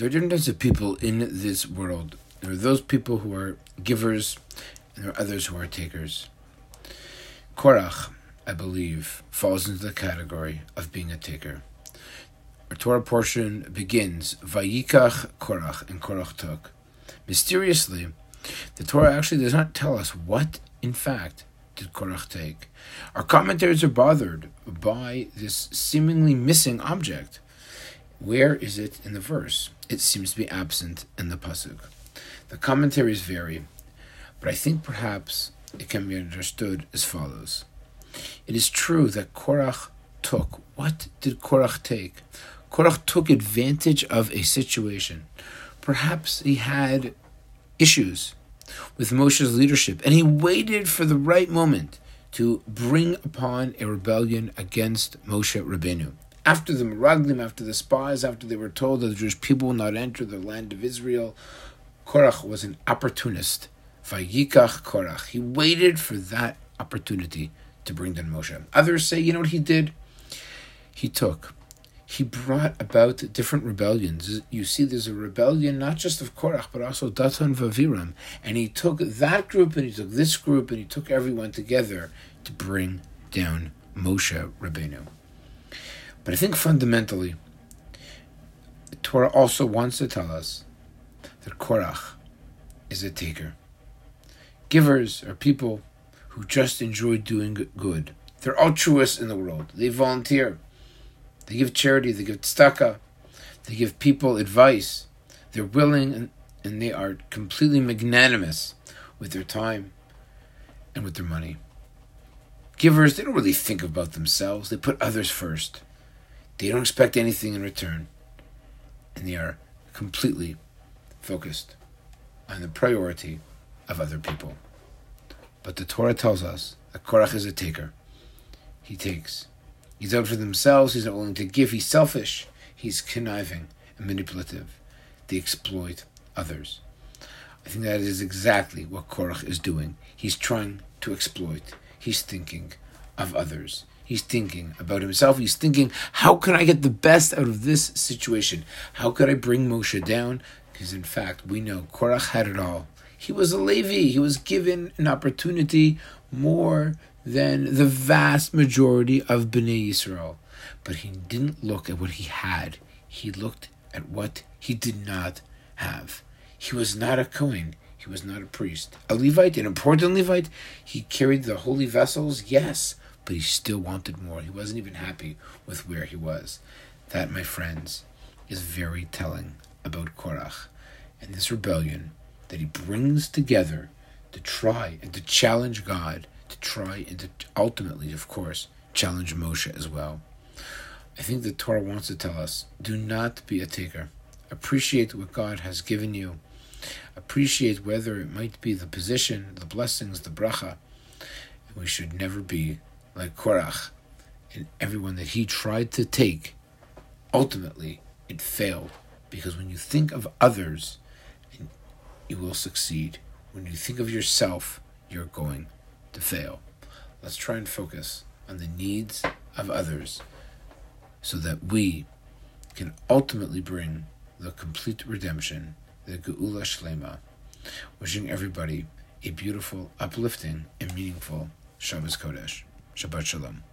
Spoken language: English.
There are different types of people in this world. There are those people who are givers, and there are others who are takers. Korach, I believe, falls into the category of being a taker. Our Torah portion begins Vayikach Korach, and Korach took. Mysteriously, the Torah actually does not tell us what, in fact, did Korach take. Our commentators are bothered by this seemingly missing object. Where is it in the verse? It seems to be absent in the pasuk. The commentaries vary, but I think perhaps it can be understood as follows. It is true that Korach took. What did Korach take? Korach took advantage of a situation. Perhaps he had issues with Moshe's leadership, and he waited for the right moment to bring upon a rebellion against Moshe Rabbeinu. After the Meraglim, after the spies, after they were told that the Jewish people will not enter the land of Israel, Korach was an opportunist. Vayikach Korach. He waited for that opportunity to bring down Moshe. Others say, you know what he did? He took he brought about different rebellions. You see, there's a rebellion not just of Korach, but also Datan Vaviram. And he took that group and he took this group and he took everyone together to bring down Moshe Rabbeinu. But I think fundamentally, the Torah also wants to tell us that Korach is a taker. Givers are people who just enjoy doing good. They're altruists in the world. They volunteer. They give charity, they give tzedakah, they give people advice. They're willing and, and they are completely magnanimous with their time and with their money. Givers, they don't really think about themselves, they put others first. They don't expect anything in return. And they are completely focused on the priority of other people. But the Torah tells us that Korach is a taker. He takes. He's out for themselves. He's not willing to give. He's selfish. He's conniving and manipulative. They exploit others. I think that is exactly what Korach is doing. He's trying to exploit. He's thinking of others. He's thinking about himself. He's thinking, how can I get the best out of this situation? How could I bring Moshe down? Because in fact, we know Korach had it all. He was a Levi. He was given an opportunity more than the vast majority of Bnei Yisrael. But he didn't look at what he had. He looked at what he did not have. He was not a Kohen. He was not a priest. A Levite, an important Levite. He carried the holy vessels, yes, but he still wanted more. He wasn't even happy with where he was. That, my friends, is very telling about Korach and this rebellion that he brings together to try and to challenge God to try and to ultimately, of course, challenge Moshe as well. I think the Torah wants to tell us do not be a taker. Appreciate what God has given you. Appreciate whether it might be the position, the blessings, the bracha. We should never be like Korach and everyone that he tried to take. Ultimately, it failed because when you think of others, you will succeed. When you think of yourself, you're going to fail. Let's try and focus on the needs of others so that we can ultimately bring the complete redemption, the Geula Shlema. Wishing everybody a beautiful, uplifting, and meaningful Shabbos Kodesh. Shabbat Shalom.